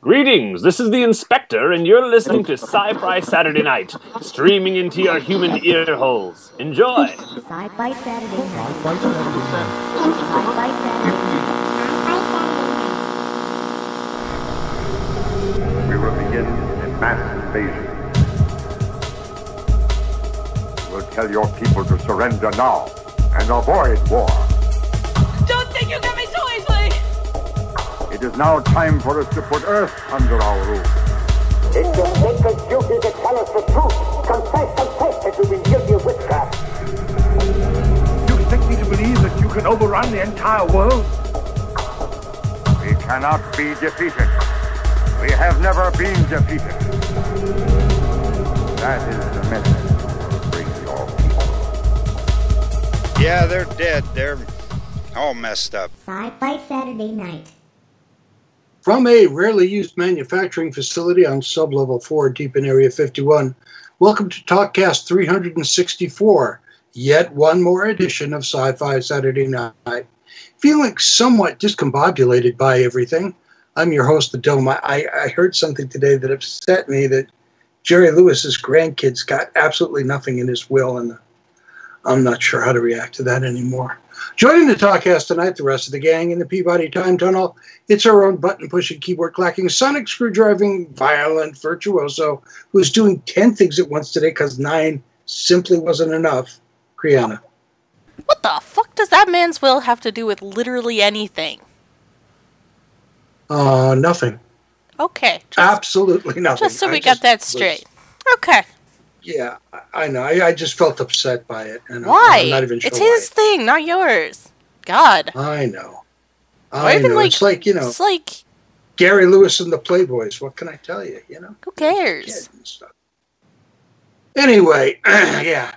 Greetings, this is the Inspector, and you're listening to Sci Fi Saturday Night, streaming into your human ear holes. Enjoy! Sci-Fi Saturday night. Sci-Fi Saturday We will begin a mass invasion. We'll tell your people to surrender now and avoid war. It is now time for us to put Earth under our rule. It's your sacred duty to tell us the truth. Confess, confess that you've been guilty of witchcraft. You expect me to believe that you can overrun the entire world? We cannot be defeated. We have never been defeated. That is the message bring your people. Yeah, they're dead. They're all messed up. Sci-Fi Saturday night. From a rarely used manufacturing facility on sublevel 4 deep in Area 51, welcome to TalkCast 364, yet one more edition of Sci Fi Saturday Night. Feeling somewhat discombobulated by everything, I'm your host, the Dome. I, I heard something today that upset me that Jerry Lewis's grandkids got absolutely nothing in his will, and I'm not sure how to react to that anymore. Joining the talkcast tonight, the rest of the gang in the Peabody Time Tunnel, it's our own button pushing, keyboard clacking, sonic screwdriving, violent virtuoso who's doing 10 things at once today because nine simply wasn't enough. Kriana. What the fuck does that man's will have to do with literally anything? Uh, nothing. Okay, just, Absolutely nothing. just so I we got just that straight. Okay, yeah, I- know. I, I just felt upset by it. And I'm- why? I'm not even sure it's his thing, not yours. God. I know. Or I even know. like, it's like, you know, it's like, Gary Lewis and the Playboys. What can I tell you? You know? who cares? kid and stuff. Anyway, yeah.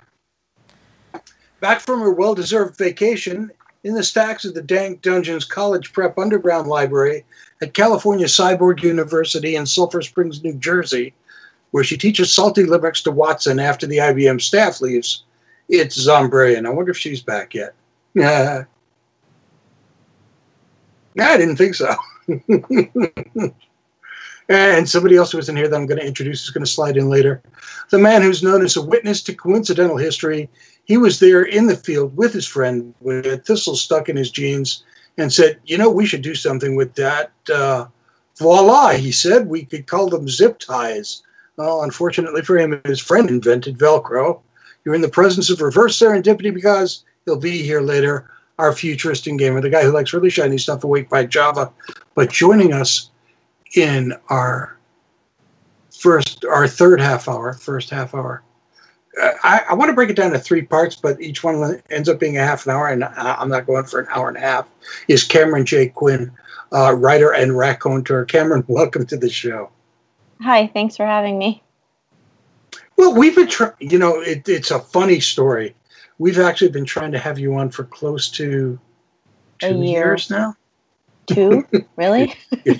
Back from her well deserved vacation in the stacks of the Dank Dungeons College Prep Underground Library at California Cyborg University in Sulphur Springs, New Jersey, where she teaches salty limericks to Watson after the IBM staff leaves. It's Zombrian. I wonder if she's back yet. Yeah. I didn't think so. And somebody else who was in here that I'm going to introduce is going to slide in later. The man who's known as a witness to coincidental history. He was there in the field with his friend with a thistle stuck in his jeans and said, You know, we should do something with that. Uh, voila, he said. We could call them zip ties. Well, unfortunately for him, his friend invented Velcro. You're in the presence of reverse serendipity because he'll be here later. Our futurist and gamer, the guy who likes really shiny stuff awake by Java. But joining us in our first our third half hour first half hour uh, I, I want to break it down to three parts but each one ends up being a half an hour and i'm not going for an hour and a half is cameron j quinn uh, writer and raconteur cameron welcome to the show Hi, thanks for having me. well we've been trying you know it, it's a funny story we've actually been trying to have you on for close to two year. years now Two? really?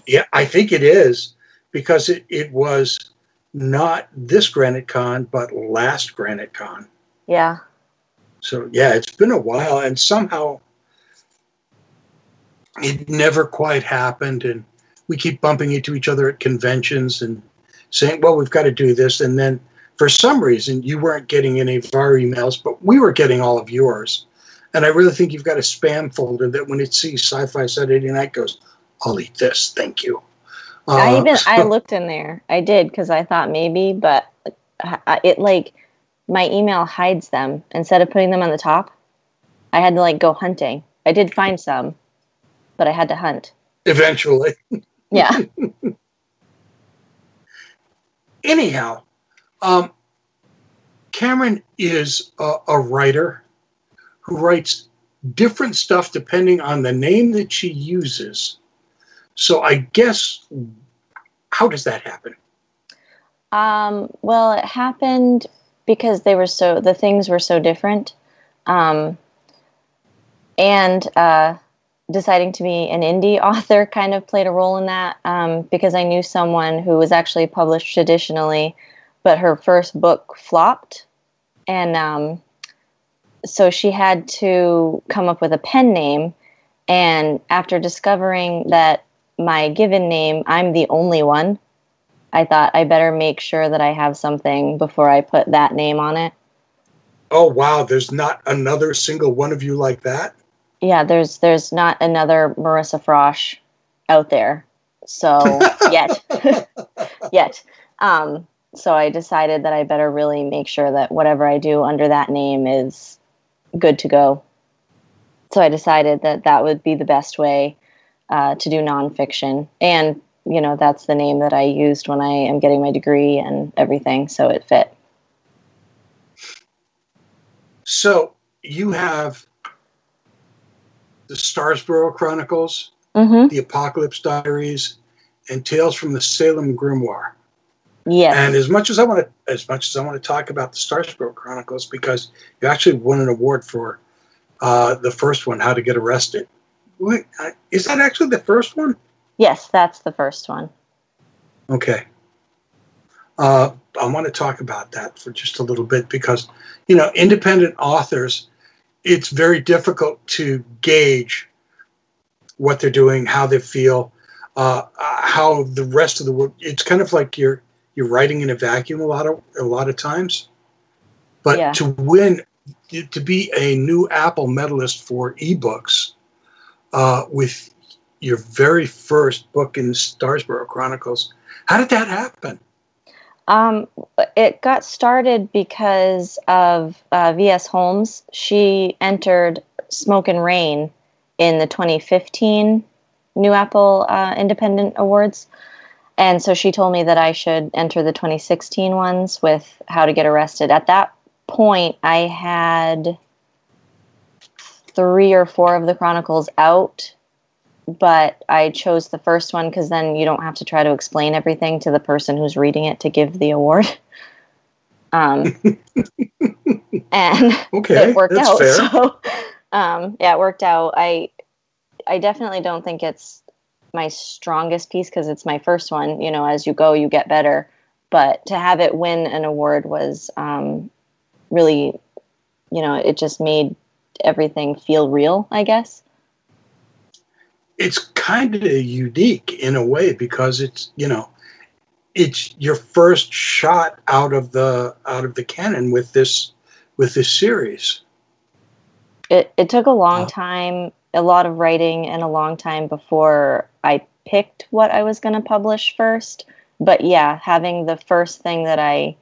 Yeah, I think it is because it, it was not this Granite Con, but last Granite Con. Yeah. So yeah, it's been a while, and somehow it never quite happened. And we keep bumping into each other at conventions and saying, "Well, we've got to do this," and then for some reason you weren't getting any of our emails, but we were getting all of yours. And I really think you've got a spam folder that when it sees Sci-Fi Saturday Night goes, "I'll eat this, thank you." I Uh, even I looked in there. I did because I thought maybe, but uh, it like my email hides them instead of putting them on the top. I had to like go hunting. I did find some, but I had to hunt. eventually. Yeah. anyhow, um, Cameron is a, a writer who writes different stuff depending on the name that she uses. So I guess how does that happen? Um, well, it happened because they were so the things were so different, um, and uh, deciding to be an indie author kind of played a role in that um, because I knew someone who was actually published traditionally, but her first book flopped, and um, so she had to come up with a pen name. And after discovering that my given name, I'm the only one. I thought I better make sure that I have something before I put that name on it. Oh wow, there's not another single one of you like that. Yeah, there's there's not another Marissa Frosch out there. So yet, yet. Um, so I decided that I better really make sure that whatever I do under that name is good to go. So I decided that that would be the best way uh, to do nonfiction, and you know that's the name that I used when I am getting my degree and everything, so it fit. So you have the Starsborough Chronicles, Mm-hmm. the Apocalypse Diaries, and Tales from the Salem Grimoire. Yes. And as much as I want to, as much as I want to talk about the Starsborough Chronicles, because you actually won an award for uh, the first one, How to Get Arrested. Wait, is that actually the first one? yes, that's the first one. Okay. Uh, I want to talk about that for just a little bit because, you know, independent authors, it's very difficult to gauge what they're doing, how they feel, uh, how the rest of the world. It's kind of like you're you're writing in a vacuum a lot of a lot of times. But Yeah. to win, to be a new Apple medalist for ebooks uh, with your very first book in Starsborough Chronicles, how did that happen? Um, it got started because of uh, V.S. Holmes. She entered Smoke and Rain in the 2015 New Apple uh, Independent Awards. And so she told me that I should enter the 2016 ones with How to Get Arrested. At that point, I had three or four of the Chronicles out, but I chose the first one because then you don't have to try to explain everything to the person who's reading it to give the award. Um, and Okay, it worked out. fair. So, um, yeah, it worked out. I, I definitely don't think it's my strongest piece because it's my first one. You know, as you go, you get better. But to have it win an award was um, really, you know, it just made everything feel real. I guess. It's kind of unique in a way because it's you know it's your first shot out of the out of the canon with this with this series. It, it took a long Uh. time a lot of writing and a long time before i picked what i was going to publish first. But yeah having the first thing that i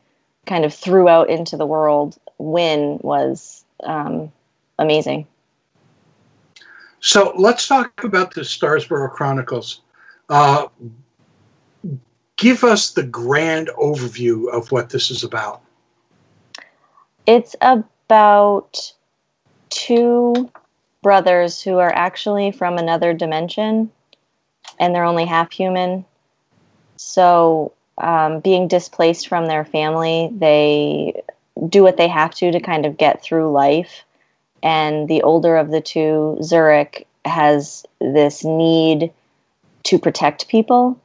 kind of threw out into the world win was um, amazing so let's talk about the starsborough chronicles uh, give us the grand overview of what this is about it's about two brothers who are actually from another dimension and they're only half human. So, um, being displaced from their family, they do what they have to to kind of get through life. And the older of the two, Zurich, has this need to protect people.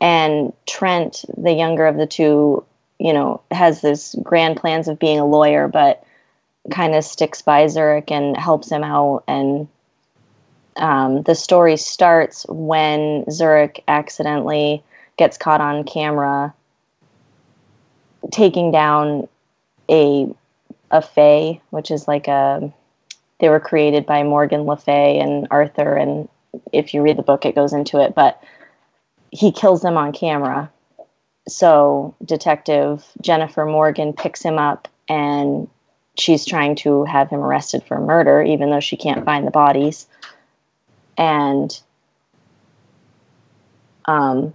And Trent, the younger of the two, you know, has this grand plans of being a lawyer, but kind of sticks by Zurich and helps him out. And um, the story starts when Zurich accidentally gets caught on camera taking down a a fae, which is like a they were created by Morgan Le Fay and Arthur, and if you read the book, it goes into it. But he kills them on camera. So Detective Jennifer Morgan picks him up and she's trying to have him arrested for murder, even though she can't find the bodies. And um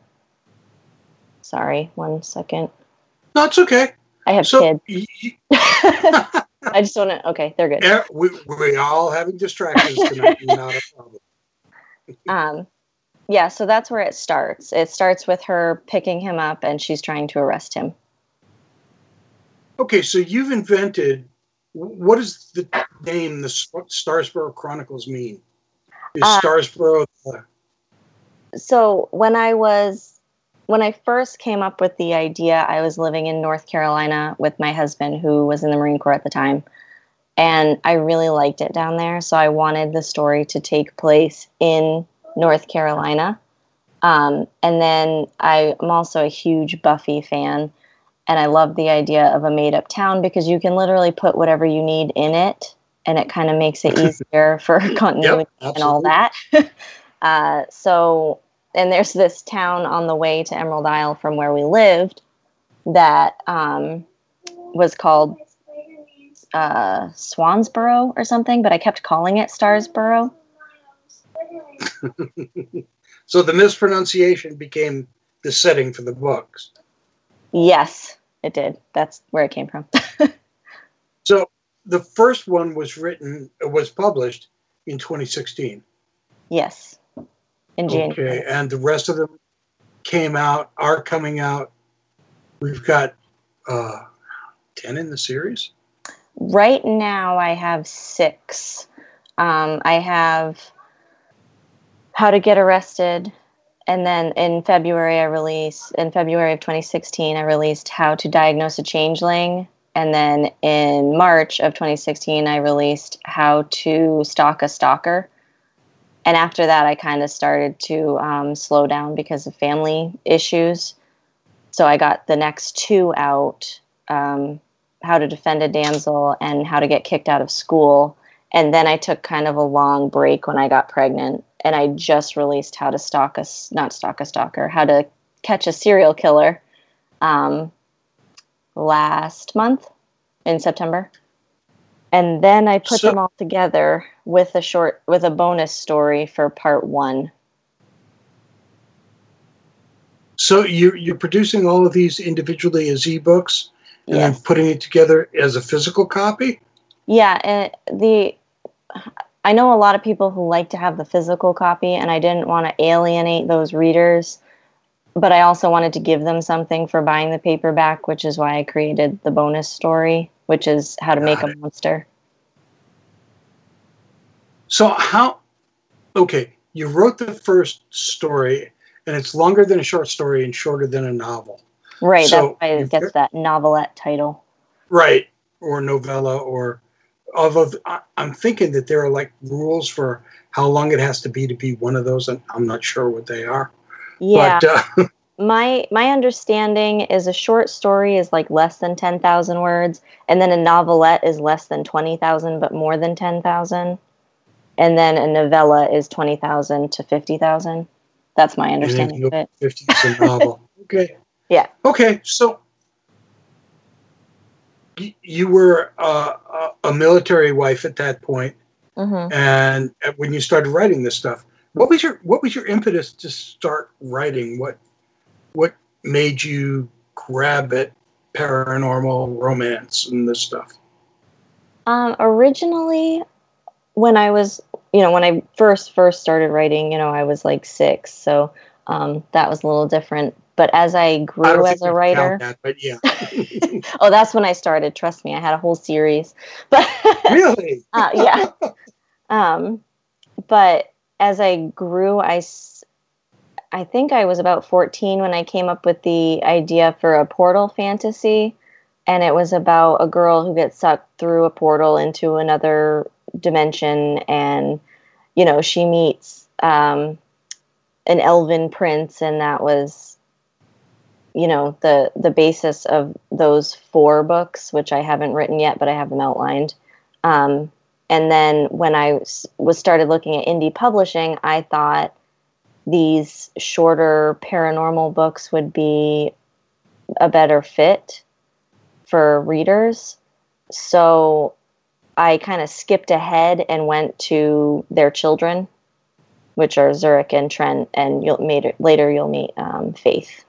sorry, one second. That's okay I have so kids. I just want to. Okay, they're good. yeah, we, we all having distractions tonight not a problem Um, yeah, so that's where it starts. It starts with her picking him up, and she's trying to arrest him. Okay, so you've invented. What does the name the Starsborough Chronicles mean? Is Uh, Starsborough the, So when I was when I first came up with the idea, I was living in North Carolina with my husband, who was in the Marine Corps at the time, and I really liked it down there. So I wanted the story to take place in North Carolina. Um, and then I am also a huge Buffy fan, and I love the idea of a made up town because you can literally put whatever you need in it, and it kind of makes it easier for continuity and all that. uh, so, and there's this town on the way to Emerald Isle from where we lived that um, was called uh, Swansboro or something, but I kept calling it Starsboro. so the mispronunciation became the setting for the books. Yes, it did. That's where it came from. so the first one was written, was published in 2016. Yes, in January. Okay, and the rest of them came out, are coming out. We've got uh, 10 in the series. Right now, I have six. Um, I have How to Get Arrested, and then in February, I released in February of 2016, I released How to Diagnose a Changeling, and then in March of 2016, I released How to Stalk a Stalker. And after that, I kind of started to um, slow down because of family issues. So I got the next two out. Um, how to defend a damsel and how to get kicked out of school. And then I took kind of a long break when I got pregnant, and I just released how to stalk a not stalk a stalker, how to catch a serial killer, um, last month in September. And then I put so, them all together with a short with a bonus story for part one. So you you're producing all of these individually as ebooks? and yes. then putting it together as a physical copy? Yeah, and the I know a lot of people who like to have the physical copy, and I didn't want to alienate those readers, but I also wanted to give them something for buying the paperback, which is why I created the bonus story, which is how to Got make it. a monster. So how? Okay, you wrote the first story, and it's longer than a short story and shorter than a novel. Right. So that's why it gets that novelette title. Right. Or novella or although I'm thinking that there are like rules for how long it has to be to be one of those, and I'm not sure what they are. Yeah. But, uh, my my understanding is a short story is like less than ten thousand words, and then a novelette is less than twenty thousand, but more than ten thousand, and then a novella is twenty thousand to fifty thousand. That's my understanding of it. Fifty is a novel. okay. Yeah. Okay, so you were uh, a military wife at that point, mm-hmm. and when you started writing this stuff, what was your what was your impetus to start writing? What what made you grab at paranormal romance and this stuff? Um, originally, when I was, you know, when I first first started writing, you know, I was like six, so um, that was a little different. But as I grew I as a writer, that, but yeah. oh, that's when I started. Trust me, I had a whole series. But really, uh, yeah. Um, but as I grew, I I think I was about 14 when I came up with the idea for a portal fantasy. And it was about a girl who gets sucked through a portal into another dimension. And, you know, she meets um, an elven prince. And that was you know the the basis of those four books which i haven't written yet but i have them outlined um, and then when i was started looking at indie publishing i thought these shorter paranormal books would be a better fit for readers so i kind of skipped ahead and went to their children which are zurich and trent and you'll meet later you'll meet um, faith.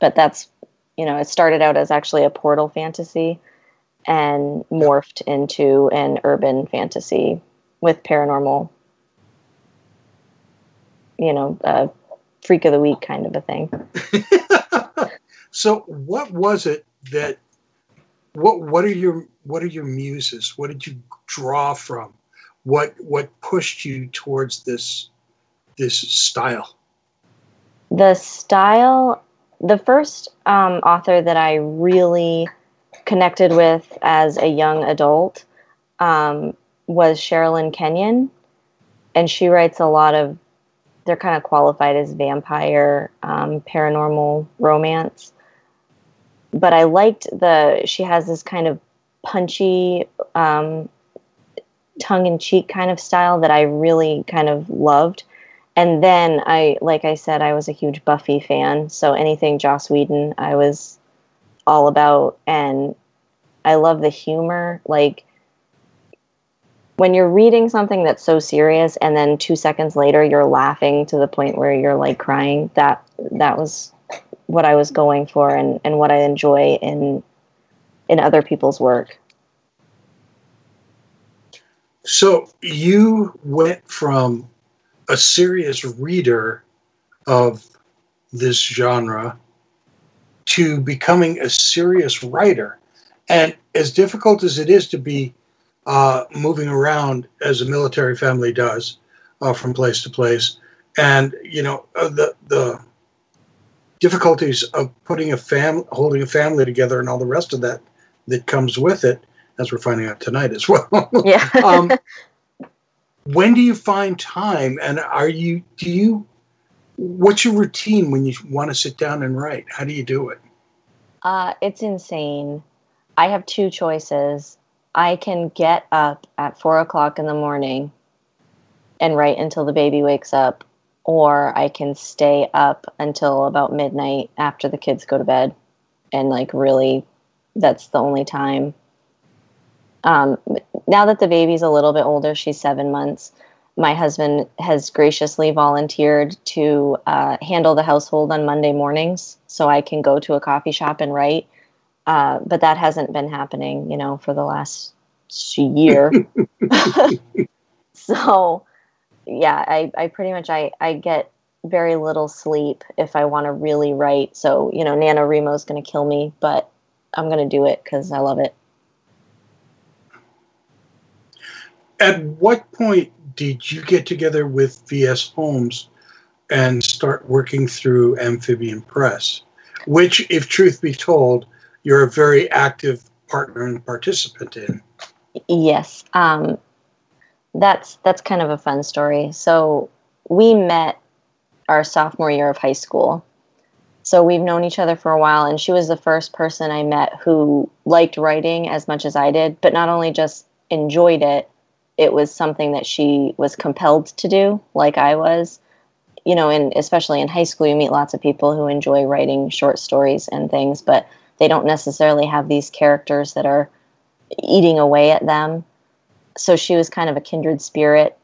But that's you know it started out as actually a portal fantasy and morphed into an urban fantasy with paranormal you know uh, freak of the week kind of a thing. So what was it that what what are your what are your muses? What did you draw from? What what pushed you towards this this style? The style the first um, author that I really connected with as a young adult um, was Sherrilyn Kenyon, and she writes a lot of they're kind of qualified as vampire, um, paranormal romance. But I liked the she has this kind of punchy, um, tongue in cheek kind of style that I really kind of loved. And then I, like I said, I was a huge Buffy fan. So anything Joss Whedon, I was all about. And I love the humor. Like when you're reading something that's so serious and then two seconds later you're laughing to the point where you're like crying, that that was what I was going for and, and what I enjoy in in other people's work. So you went from a serious reader of this genre to becoming a serious writer. And as difficult as it is to be uh, moving around as a military family does uh, from place to place, and you know uh, the the difficulties of putting a fam holding a family together and all the rest of that that comes with it, as we're finding out tonight as well. Yeah. um, when do you find time, and are you do you what's your routine when you want to sit down and write? How do you do it? Uh, it's insane. I have two choices. I can get up at four o'clock in the morning and write until the baby wakes up, or I can stay up until about midnight after the kids go to bed. And, like, really, that's the only time. Um, now that the baby's a little bit older, she's seven months, my husband has graciously volunteered to uh, handle the household on Monday mornings so I can go to a coffee shop and write. Uh, but that hasn't been happening, you know, for the last year. so, yeah, I, I pretty much I, I get very little sleep if I want to really write. So, you know, NaNoWriMo is going to kill me, but I'm going to do it because I love it. At what point did you get together with V.S. Holmes and start working through Amphibian Press? Which, if truth be told, you're a very active partner and participant in. Yes, um, that's that's kind of a fun story. So we met our sophomore year of high school. So we've known each other for a while, and she was the first person I met who liked writing as much as I did, but not only just enjoyed it, it was something that she was compelled to do, like I was. You know, and especially in high school, you meet lots of people who enjoy writing short stories and things, but they don't necessarily have these characters that are eating away at them. So she was kind of a kindred spirit.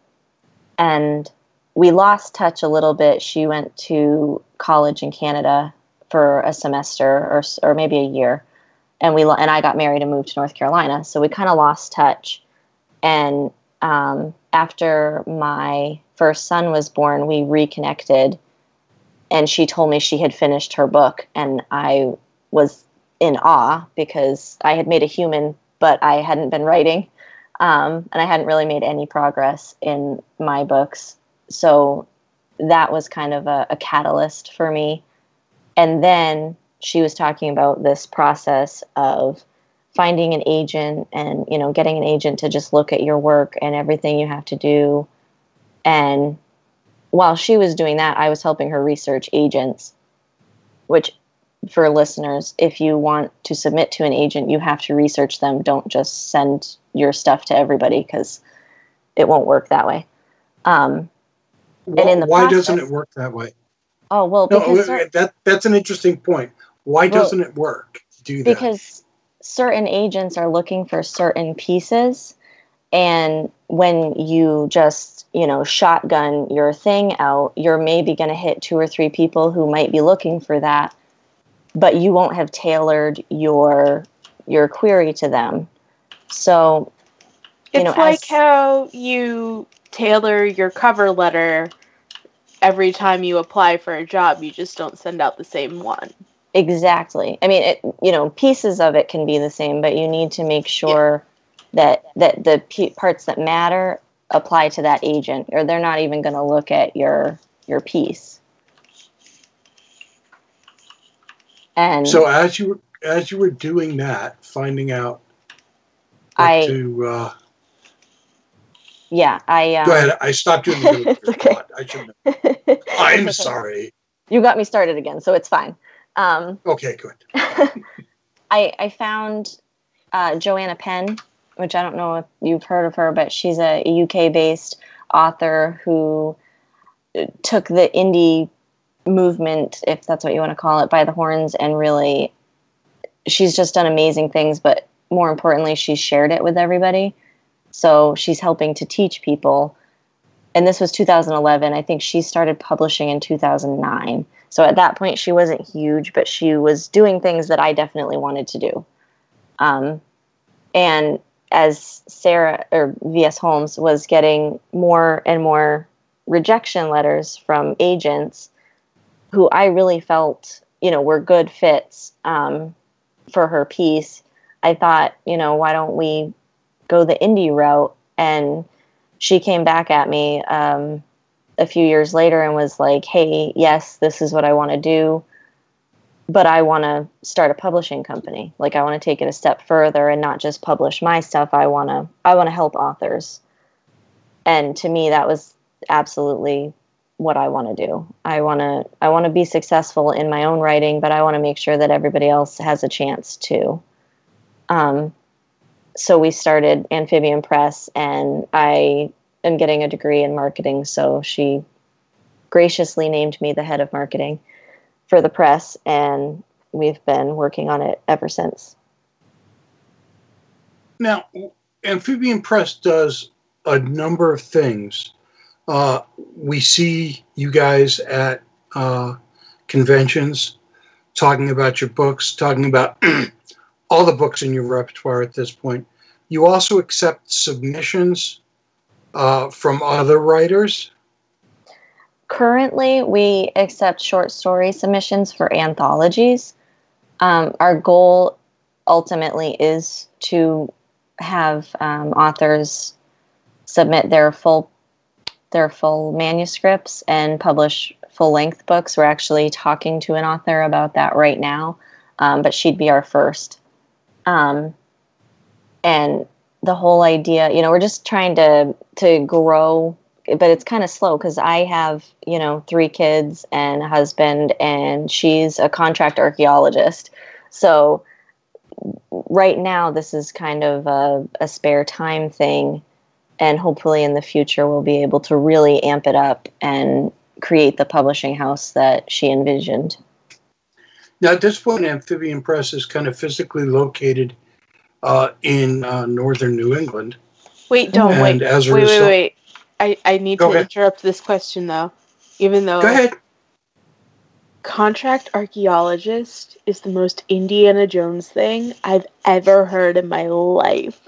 And we lost touch a little bit. She went to college in Canada for a semester or, or maybe a year. And we and I got married and moved to North Carolina. So we kind of lost touch. And um, after my first son was born, we reconnected, and she told me she had finished her book, and I was in awe because I had made a human, but I hadn't been writing, um, and I hadn't really made any progress in my books. So that was kind of a, a catalyst for me. And then she was talking about this process of finding an agent and you know getting an agent to just look at your work and everything you have to do and while she was doing that i was helping her research agents which for listeners if you want to submit to an agent you have to research them. Don't just send your stuff to everybody because it won't work that way. Um, and in the why process, doesn't it work that way? Oh well no, that, that's an interesting point. Why well, doesn't it work do that? because certain agents are looking for certain pieces and when you just you know shotgun your thing out you're maybe going to hit two or three people who might be looking for that but you won't have tailored your your query to them so it's know, like as, how you tailor your cover letter every time you apply for a job you just don't send out the same one Exactly. I mean, it, you know, pieces of it can be the same, but you need to make sure yeah. that that the p- parts that matter apply to that agent, or they're not even going to look at your your piece. And so, as you were as you were doing that, finding out I to. Uh, yeah, I. Um, go ahead. I stopped you in the okay. I should I'm sorry. You got me started again, so it's fine. Um, Okay, good. I, I found uh, Joanna Penn, which I don't know if you've heard of her, but she's a UK based author who took the indie movement, if that's what you want to call it, by the horns and really, she's just done amazing things, but more importantly, she's shared it with everybody. So she's helping to teach people. And this was 2011. I think she started publishing in 2009. So at that point, she wasn't huge, but she was doing things that I definitely wanted to do. Um, and as Sarah or V.S. Holmes was getting more and more rejection letters from agents who I really felt, you know, were good fits um, for her piece, I thought, you know, why don't we go the indie route? And she came back at me um, a few years later and was like, hey, yes, this is what I want to do, but I want to start a publishing company. Like I want to take it a step further and not just publish my stuff. I want to I want to help authors. And to me that was absolutely what I want to do. I want to I want to be successful in my own writing, but I want to make sure that everybody else has a chance too. Um, so we started Amphibian Press, and I am getting a degree in marketing. So she graciously named me the head of marketing for the press, and we've been working on it ever since. Now, Amphibian Press does a number of things. Uh, we see you guys at uh, conventions talking about your books, talking about all the books in your repertoire at this point. You also accept submissions uh, from other writers. Currently, we accept short story submissions for anthologies. Um, our goal ultimately is to have um, authors submit their full their full manuscripts and publish full length books. We're actually talking to an author about that right now, um, but she'd be our first. Um, and the whole idea, you know, we're just trying to to grow, but it's kind of slow because I have, you know, three kids and a husband, and she's a contract archaeologist. So right now, this is kind of a, a spare time thing, and hopefully in the future we'll be able to really amp it up and create the publishing house that she envisioned. Now, at this point, Amphibian Press is kind of physically located uh, in uh, northern New England. Wait, don't And wait. as a wait, result- wait, wait. I, I need Go to ahead. interrupt this question though. Even though Go ahead. contract archaeologist is the most Indiana Jones thing I've ever heard in my life.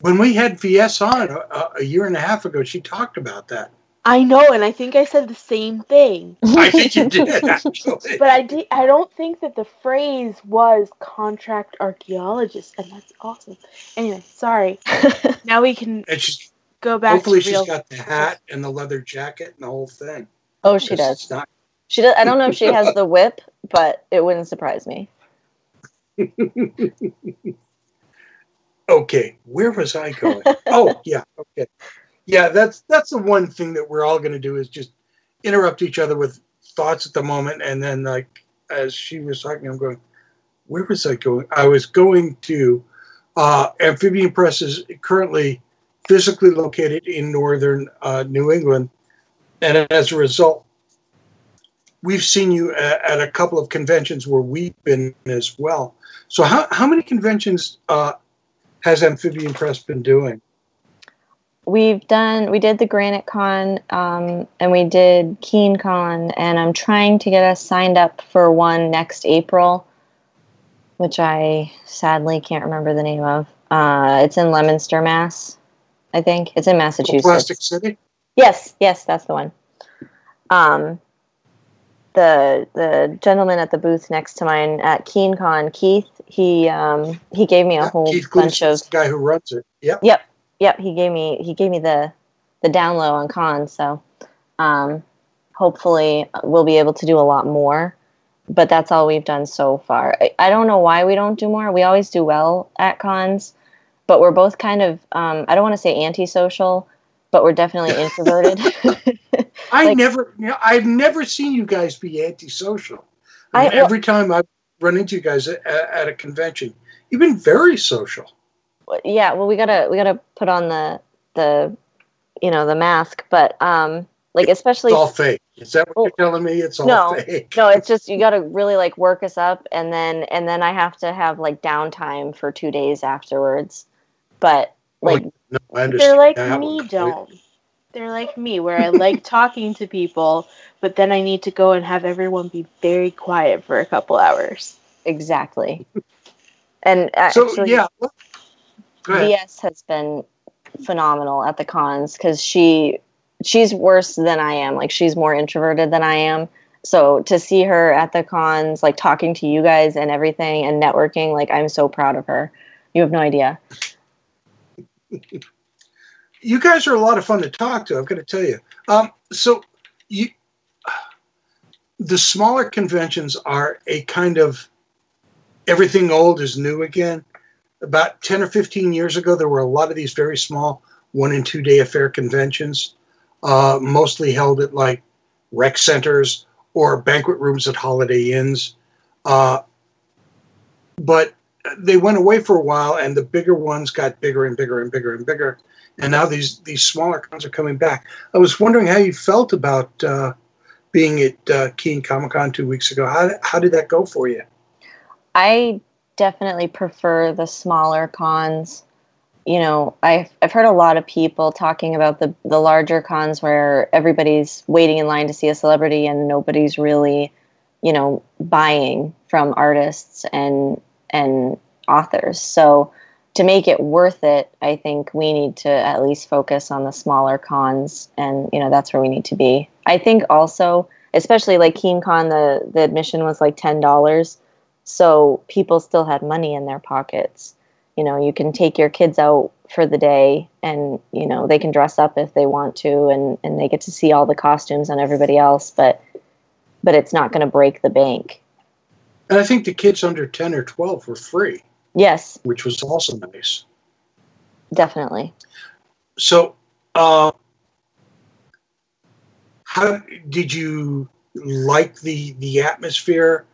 When we had VS on a, uh, uh, a year and a half ago, she talked about that. I know, and I think I said the same thing. I think you did, actually. But I di- I don't think that the phrase was contract archaeologist, and that's awesome. Anyway, sorry. now we can And she's go back hopefully to she's real. got the hat and the leather jacket and the whole thing. Oh, she 'Cause does. It's not She does. I don't know if she has the whip, but it wouldn't surprise me. okay. Where was I going? oh, yeah. Okay. Yeah, that's that's the one thing that we're all going to do is just interrupt each other with thoughts at the moment, and then like as she was talking, I'm going, where was I going? I was going to uh, Amphibian Press is currently physically located in northern uh, New England, and as a result, we've seen you at, at a couple of conventions where we've been as well. So, how how many conventions uh, has Amphibian Press been doing? We've done. We did the Granite Con, um, and we did Keen Con, and I'm trying to get us signed up for one next April, which I sadly can't remember the name of. Uh, it's in Leominster, Mass. I think it's in Massachusetts. Plastic City. Yes, yes, that's the one. Um, the the gentleman at the booth next to mine at KeenCon, Keith, he um, he gave me a whole Keith bunch Gleason of the guy who runs it. Yep. Yep, yep. He gave me he gave me the the down low on con. So um, hopefully we'll be able to do a lot more. But that's all we've done so far. I, I don't know why we don't do more. We always do well at cons, but we're both kind of um, I don't want to say antisocial, but we're definitely introverted. I Like- never, you know, I've never seen you guys be antisocial. I I- mean, well- every time I've run into you guys at, at a convention, you've been very social. yeah, well, we gotta we gotta put on the the you know the mask, but um, like especially It's all fake. Is that what you're telling me? It's all no, fake. no, it's just you got to really like work us up, and then and then I have to have like downtime for two days afterwards. But like, No, I understand. They're like that me, don't. They're like me, where I like talking to people, but then I need to go and have everyone be very quiet for a couple hours. exactly. And So actually, yeah, go. VS has been phenomenal at the cons because she she's worse than I am. Like she's more introverted than I am. So to see her at the cons, like talking to you guys and everything and networking, like I'm so proud of her. You have no idea. You guys are a lot of fun to talk to. I've got to tell you. Um, so you, the smaller conventions are a kind of everything old is new again. About ten or fifteen years ago, there were a lot of these very small one and two day affair conventions, uh, mostly held at like rec centers or banquet rooms at Holiday Inns. Uh, but they went away for a while, and the bigger ones got bigger and bigger and bigger and bigger and now these these smaller cons are coming back. I was wondering how you felt about uh, being at uh, Comic Con two weeks ago. How how did that go for you? I definitely prefer the smaller cons. You know, I've I've heard a lot of people talking about the the larger cons where everybody's waiting in line to see a celebrity and nobody's really, you know, buying from artists and and authors. So to make it worth it, I think we need to at least focus on the smaller cons, and you know that's where we need to be. I think also, especially like KeenCon, the the admission was like ten dollars, so people still had money in their pockets. You know, you can take your kids out for the day, and you know they can dress up if they want to, and and they get to see all the costumes and everybody else, but but it's not going to break the bank. And I think the kids under ten or twelve were free, Yes, which was also nice. definitely. So, uh, how did you like the the atmosphere?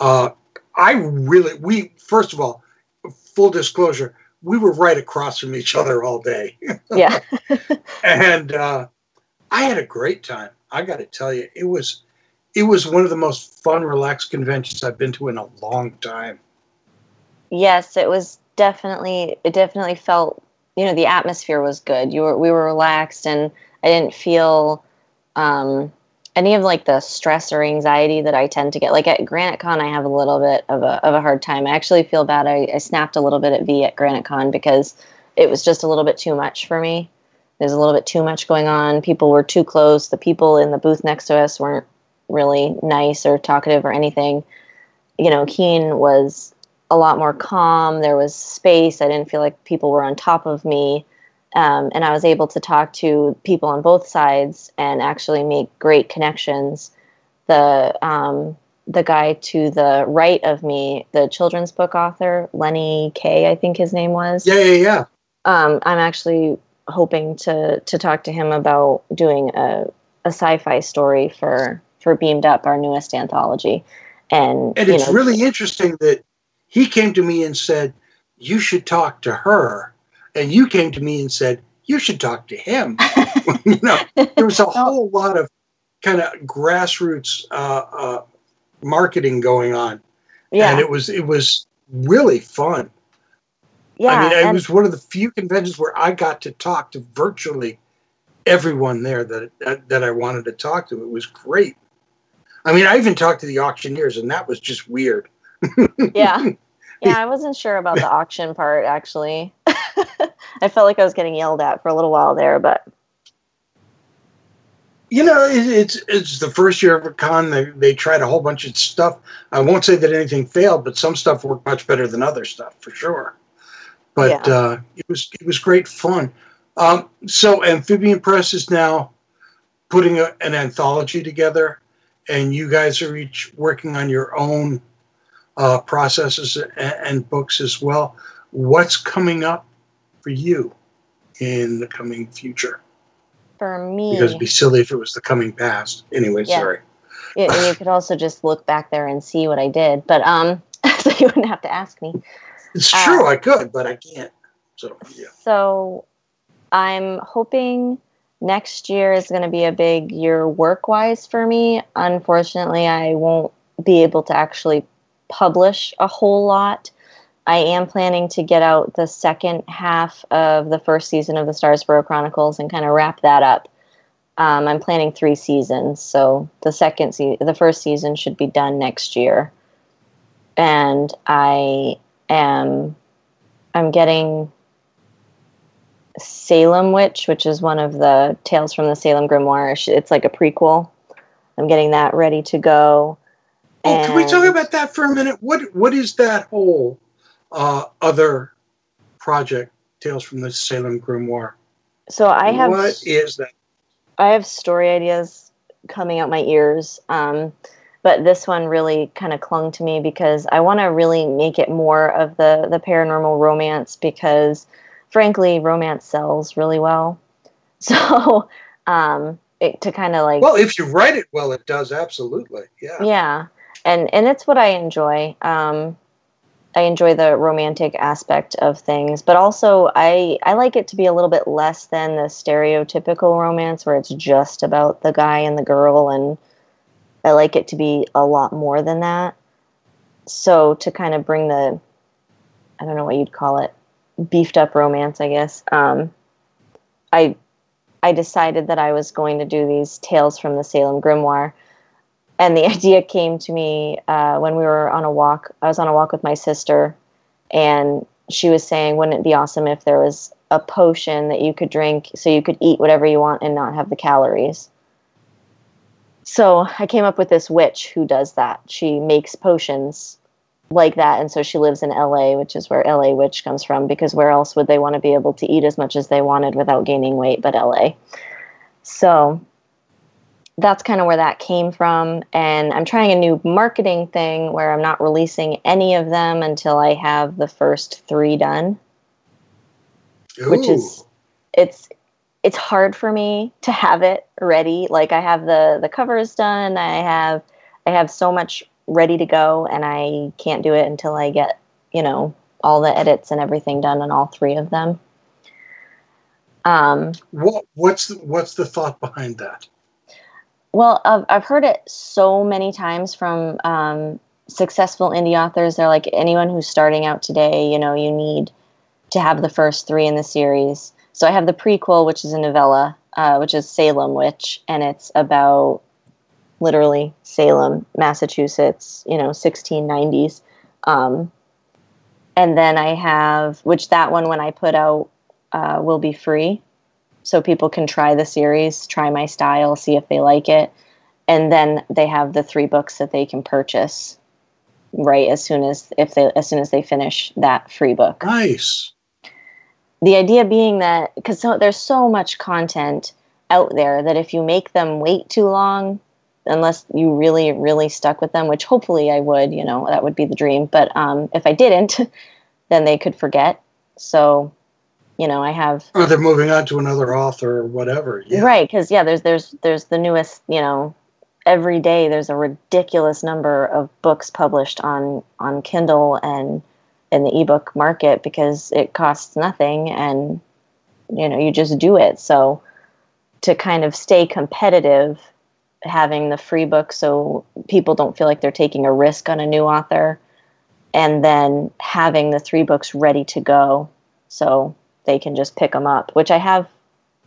Uh, I really we first of all, full disclosure, we were right across from each other all day. Yeah. and uh, I had a great time. I got to tell you, it was it was one of the most fun, relaxed conventions I've been to in a long time. yes it was definitely it definitely felt you know the atmosphere was good. You were we were relaxed and i didn't feel um any of like the stress or anxiety that i tend to get. Like at granite con i have a little bit of a, of a hard time. I actually feel bad. I, I snapped a little bit at v at granite con because it was just a little bit too much for me. There's a little bit too much going on. People were too close. The people in the booth next to us weren't really nice or talkative or anything you know keen was a lot more calm. There was space. I didn't feel like people were on top of me. Um, and I was able to talk to people on both sides and actually make great connections. The um, the guy to the right of me, the children's book author Lenny Kay, I think his name was. Yeah, yeah, yeah. Um, I'm actually hoping to to talk to him about doing a, a sci-fi story for for Beamed Up, our newest anthology. And, And it's know, really interesting that he came to me and said, "You should talk to her," and you came to me and said, "You should talk to him." you know, there was a whole lot of kind of grassroots uh, uh, marketing going on, yeah, and it was it was really fun. yeah. I mean, it was one of the few conventions where I got to talk to virtually everyone there that that, that I wanted to talk to. It was great. I mean, I even talked to the auctioneers, and that was just weird. yeah yeah i wasn't sure about the auction part actually i felt like i was getting yelled at for a little while there but You know, it's it's the first year of a con. They they tried a whole bunch of stuff. I won't say that anything failed, but some stuff worked much better than other stuff for sure. But Yeah. uh, it was it was great fun. Um, so Amphibian Press is now putting a, an anthology together, and you guys are each working on your own uh, processes and, and books as well. What's coming up for you in the coming future? for me, because it'd be silly if it was the coming past. Anyway, Yeah. sorry. Yeah, and you could also just look back there and see what I did. But um, so you wouldn't have to ask me. It's Uh, true, I could, but I can't. So yeah. So I'm hoping next year is going to be a big year work wise for me. Unfortunately, I won't be able to actually publish a whole lot. I am planning to get out the second half of the first season of the Starsboro Chronicles and kind of wrap that up. Um, I'm planning three seasons, so the second se- the first season should be done next year, and I am I'm getting Salem Witch, which is one of the Tales from the Salem Grimoire. It's like a prequel. I'm getting that ready to go. Oh, can we talk about that for a minute? What What is that whole uh, other project, Tales from the Salem Grimoire? So I have What is that? I have story ideas coming out my ears. Um, but this one really kind of clung to me because I want to really make it more of the the paranormal romance because frankly romance sells really well. So um, it, to kind of like Well, if you write it well, it does absolutely. Yeah. yeah and and it's what i enjoy um i enjoy the romantic aspect of things but also i i like it to be a little bit less than the stereotypical romance where it's just about the guy and the girl and i like it to be a lot more than that so to kind of bring the i don't know what you'd call it beefed up romance i guess um i i decided that i was going to do these tales from the salem grimoire and the idea came to me uh, when we were on a walk. I was on a walk with my sister, and she was saying, "Wouldn't it be awesome if there was a potion that you could drink, so you could eat whatever you want and not have the calories?" So I came up with this witch who does that. She makes potions like that, and so she lives in LA, which is where LA Witch comes from. Because where else would they want to be able to eat as much as they wanted without gaining weight but LA? So that's kind of where that came from. And I'm trying a new marketing thing where I'm not releasing any of them until I have the first three done, which is it's it's hard for me to have it ready. Like I have the the covers done, I have I have so much ready to go, and I can't do it until I get you know all the edits and everything done on all three of them. Um, What What's the, What's the thought behind that? Well, I've, I've heard it so many times from um, successful indie authors. They're like, anyone who's starting out today, you know, you need to have the first three in the series. So I have the prequel, which is a novella, uh, which is Salem Witch, and it's about literally Salem, Massachusetts, you know, 1690s. Um, and then I have, which that one, when I put out, uh, will be free so people can try the series, try my style, see if they like it, and then they have the three books that they can purchase right as soon as if they as soon as they finish that free book. Nice. The idea being that because so, there's so much content out there that if you make them wait too long, unless you really really stuck with them, which hopefully I would, you know, that would be the dream. But um, if I didn't, then they could forget. So you know, I have Or they're moving on to another author or whatever. Yeah. Right, because yeah, there's there's there's the newest, you know, every day there's a ridiculous number of books published on on Kindle and in the ebook market because it costs nothing and you know you just do it. So to kind of stay competitive, having the free book so people don't feel like they're taking a risk on a new author, and then having the three books ready to go so they can just pick them up, which I have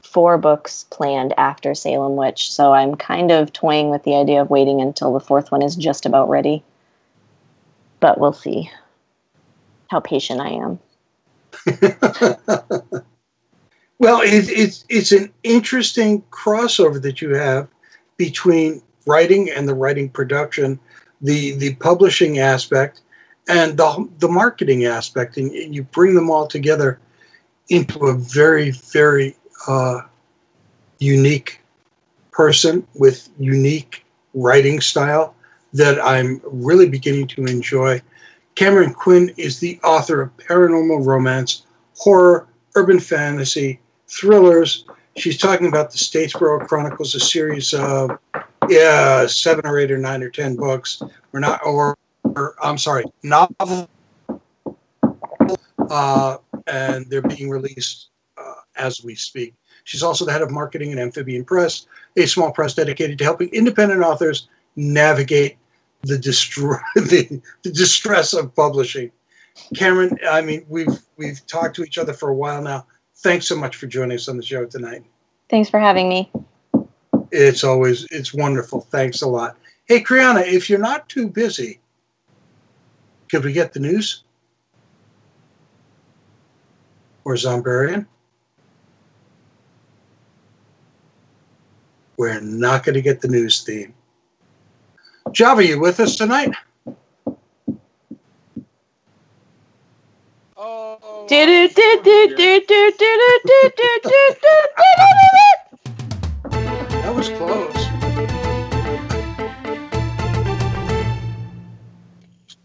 four books planned after Salem Witch, so I'm kind of toying with the idea of waiting until the fourth one is just about ready. But we'll see how patient I am. Well, it, it's it's an interesting crossover that you have between writing and the writing production, the the publishing aspect, and the the marketing aspect, and you bring them all together into a very very uh, unique person with unique writing style that I'm really beginning to enjoy. Cameron Quinn is the author of paranormal romance, horror, urban fantasy, thrillers, She's talking about the Statesboro Chronicles, a series of yeah, seven or eight or nine or ten books. Or not, or, or I'm sorry, novel. Uh, and they're being released uh, as we speak. She's also the head of marketing at Amphibian Press, a small press dedicated to helping independent authors navigate the, the, the distress of publishing. Cameron, I mean, we've we've talked to each other for a while now. Thanks so much for joining us on the show tonight. Thanks for having me. It's always it's wonderful. Thanks a lot. Hey, Kriana, if you're not too busy, could we get the news? Or Zombarian? We're not going to get the news theme. Java, you with us tonight? That was close.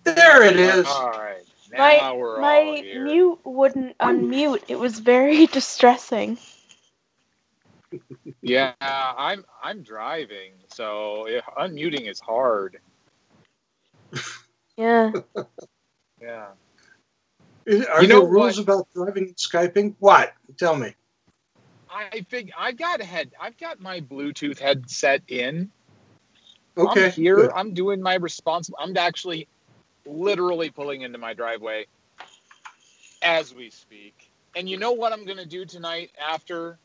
There it is. All right. Now My we're all my here. mute wouldn't unmute. It was very distressing. Yeah, I'm I'm driving, so yeah, unmuting is hard. Yeah. Yeah. Is- Are You know there rules about driving and Skyping? What? Tell me. I think I've got head I've got my Bluetooth headset in. Okay. I'm here. good. I'm doing my responsible. I'm actually literally pulling into my driveway as we speak. And you know what I'm going to do tonight after?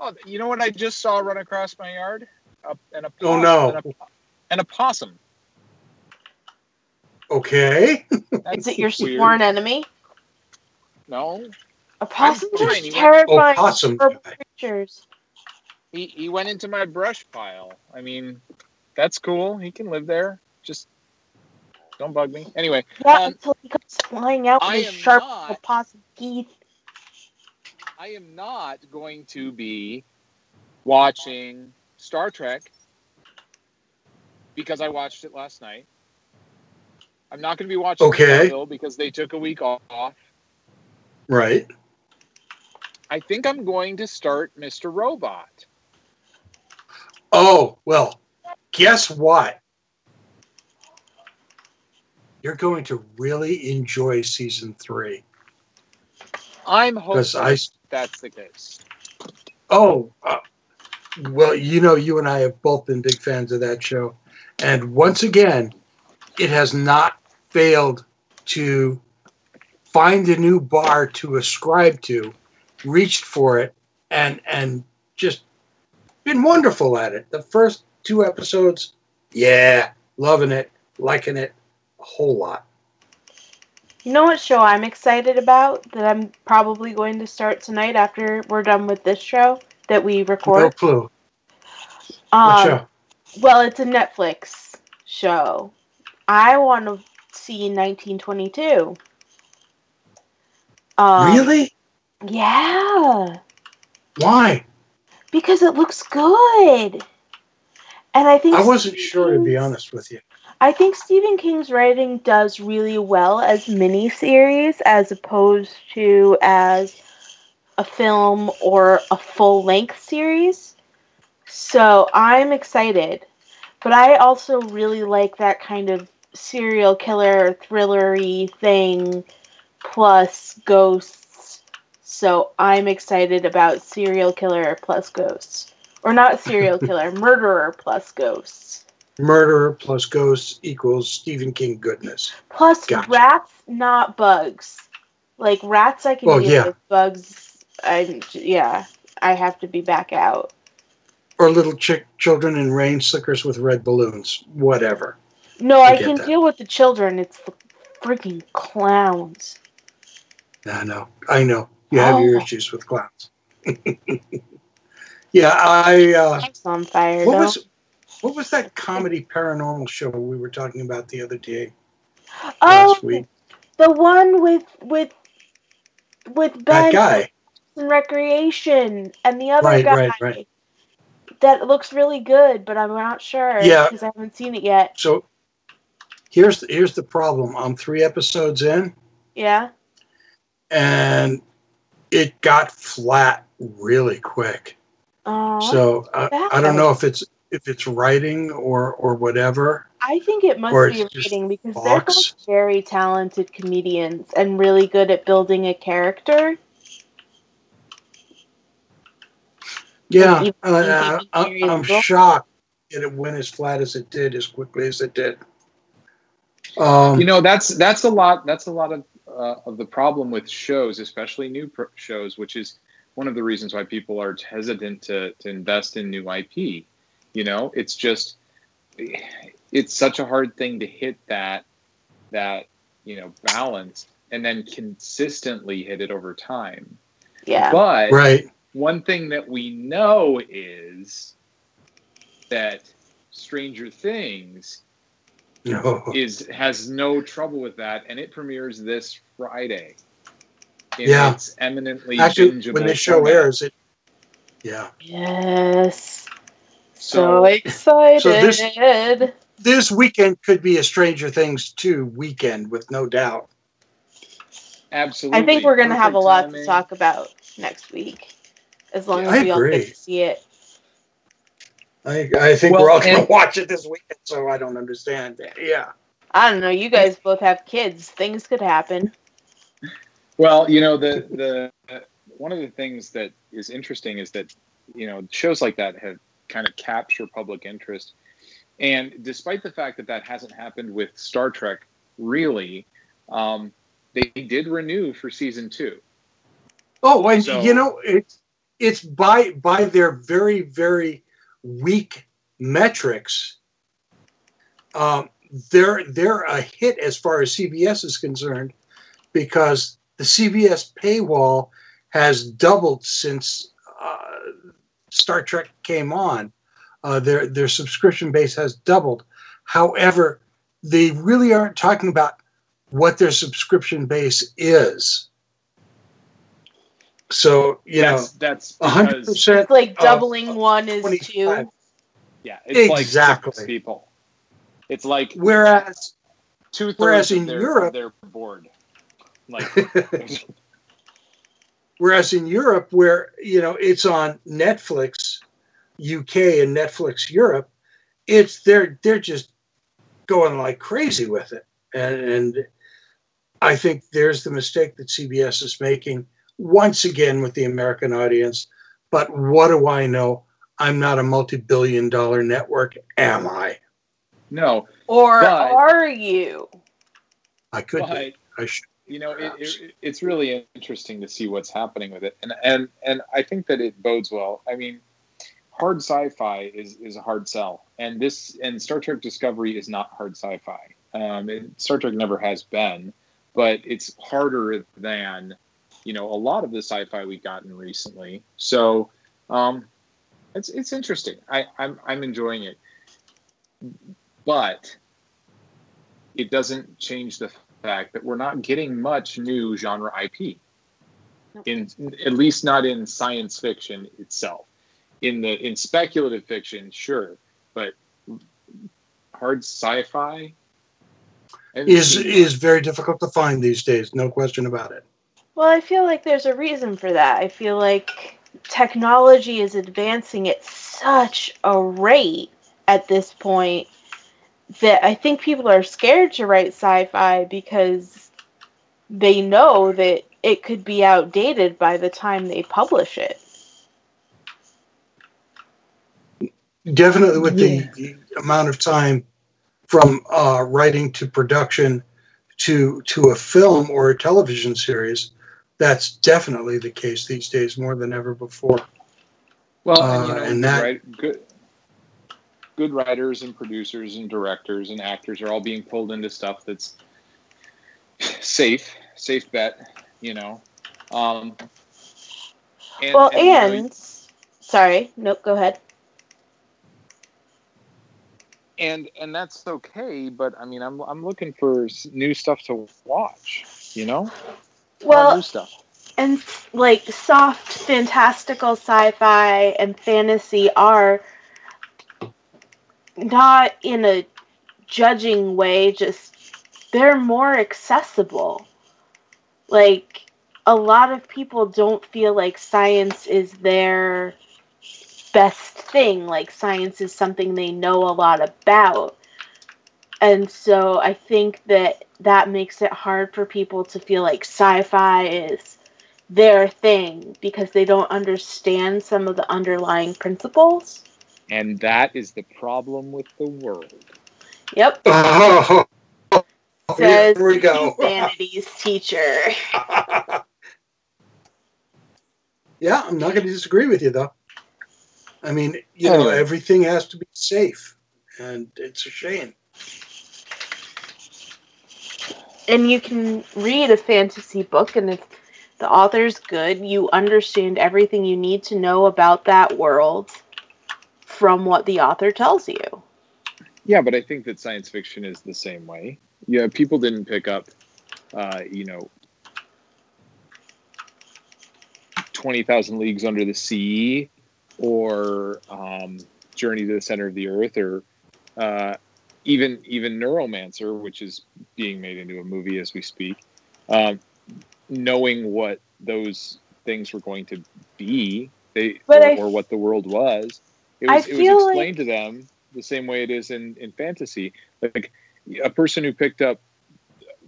Oh, you know what I just saw run across my yard? A, an opossum, Oh, no. An, op- an opossum. Okay. That's Is it your sworn enemy? No, Opossums I'm are terrifying Opossum for creatures. he, he went into my brush pile. I mean, that's cool. He can live there. Just don't bug me. Anyway, Yeah, um, until he comes flying out with I his am sharp not- opossum teeth. I am not going to be watching Star Trek because I watched it last night. I'm not going to be watching Okay. Smallville because they took a week off. Right. I think I'm going to start Mr. Robot. Oh, well, guess what? You're going to really enjoy season three. I'm hoping Because I, that's the case. oh, uh, well, you know, you and I have both been big fans of that show. And once again, it has not failed to find a new bar to ascribe to, reached for it, and and just been wonderful at it. The first two episodes, yeah, loving it, liking it a whole lot. You know what show I'm excited about that I'm probably going to start tonight after we're done with this show that we record? No clue. What Um, show? Well, it's a Netflix show. I want to see 1922. Um, really? Yeah, Why? because it looks good. And I think I wasn't Stephen sure to be honest with you. I think Stephen King's writing does really well as mini series as opposed to as a film or a full length series. So I'm excited. But I also really like that kind of serial killer thrillery thing plus ghosts. So I'm excited about serial killer plus ghosts. Or not serial killer, murderer plus ghosts. Murderer plus ghosts equals Stephen King goodness. Plus Gotcha. rats, not bugs. Like rats, I can Well, deal yeah. with. Bugs, I yeah, I have to be back out. Or little chick children in rain slickers with red balloons. Whatever. No, I I can that. deal with the children. It's the freaking clowns. I know. I know. You have your Oh. issues with clowns. yeah, I uh on fire. what though. was what was that comedy paranormal show we were talking about the other day oh, week? the one with with with Ben That guy. in Recreation and the other Right, guy. right, right. That looks really good, but I'm not sure Yeah. because I haven't seen it yet. So here's here's the problem. I'm three episodes in Yeah. And it got flat really quick. Aw, So I, I don't know if it's if it's writing or or whatever. I think it must be writing just reading because they're both very talented comedians and really good at building a character. Yeah, even uh, thinking uh, I, I'm shocked that it went as flat as it did, as quickly as it did. Um, you know that's that's a lot that's a lot of uh, of the problem with shows especially new pro- shows which is one of the reasons why people are hesitant to, to invest in new ip you know it's just it's such a hard thing to hit that that you know balance and then consistently hit it over time Yeah. but right. one thing that we know is that stranger things No. is has no trouble with that, and it premieres this Friday. In Yeah. its eminently Actually, bingeable when this show format. airs, it. Yeah. Yes. So- So, excited. So this- This weekend could be a Stranger Things 2 weekend, with no doubt. Absolutely. I think we're going to have a Perfect lot to talk about next week, as long Yeah, as I we all get to see it. I, I think Well, we're all going to watch it this weekend, so I don't understand that. Yeah. I don't know. You guys both have kids. Things could happen. Well, you know the the one of the things that is interesting is that you know shows like that have kind of capture public interest, and despite the fact that that hasn't happened with Star Trek, really, um, they did renew for season two. Oh, and So- you know, it's it's by by their very very weak metrics. Um, they're they're a hit as far as CBS is concerned, because the CBS paywall has doubled since uh, Star Trek came on. Uh, their their subscription base has doubled. However, they really aren't talking about what their subscription base is. So you know, that's that's a hundred percent. It's like of- doubling one is 25. two. yeah, it's like Exactly. six people. It's like Whereas, two whereas in Europe- of their board. Like whereas in Europe, where you know it's on Netflix UK and Netflix Europe, it's they're they're just going like crazy with it, and, and I think there's the mistake that CBS is making once again with the American audience. But what do I know? I'm not a multi-billion-dollar network, am I? no, Or But- are you? I could but be. I should. You know it, it, it's really interesting to see what's happening with it. And and and i think that it bodes well. I mean hard sci-fi is is a hard sell. And this and star trek discovery is not hard sci-fi. Um, it, star trek never has been but it's harder than you know a lot of the sci-fi we've gotten recently. So um, it's it's interesting. I i'm, I'm enjoying it. But it doesn't change the fact that we're not getting much new genre IP. In at least not in science fiction itself. In the in speculative fiction, sure, but hard sci-fi Is is very difficult to find these days. No question about it. Well, I feel like there's a reason for that. I feel like technology is advancing at such a rate at this point that I think people are scared to write sci-fi because they know that it could be outdated by the time they publish it. Definitely, with the, the amount of time from uh, writing to production to to a film or a television series, that's definitely the case these days more than ever before. Well, Uh, and, you know, and that- write- good, good writers and producers and directors and actors are all being pulled into stuff that's safe, safe bet. You know. Um, and, well, and, and sorry, nope, go ahead. and and that's okay. But I mean, I'm I'm looking for new stuff to watch. You know, Well, new stuff. and like soft fantastical sci-fi and fantasy are not in a judging way just they're more accessible like a lot of people don't feel like science is their best thing. Like science is something they know a lot about. And so I think that that makes it hard for people to feel like sci-fi is their thing because they don't understand some of the underlying principles. And that is the problem with the world. Yep. Oh, Says here we go. humanities teacher. Yeah, I'm not going to disagree with you though. I mean, you know, everything has to be safe, and it's a shame. and you can read a fantasy book and if the author's good you understand everything you need to know about that world from what the author tells you Yeah, but I think that science fiction is the same way. Yeah, people didn't pick up, uh, you know, 20,000 Leagues Under the Sea or um, Journey to the Center of the Earth or uh, even even Neuromancer, which is being made into a movie as we speak, um, knowing what those things were going to be, they or, or what the world was. It was, it was explained to them the same way it is in, in fantasy. Like a person who picked up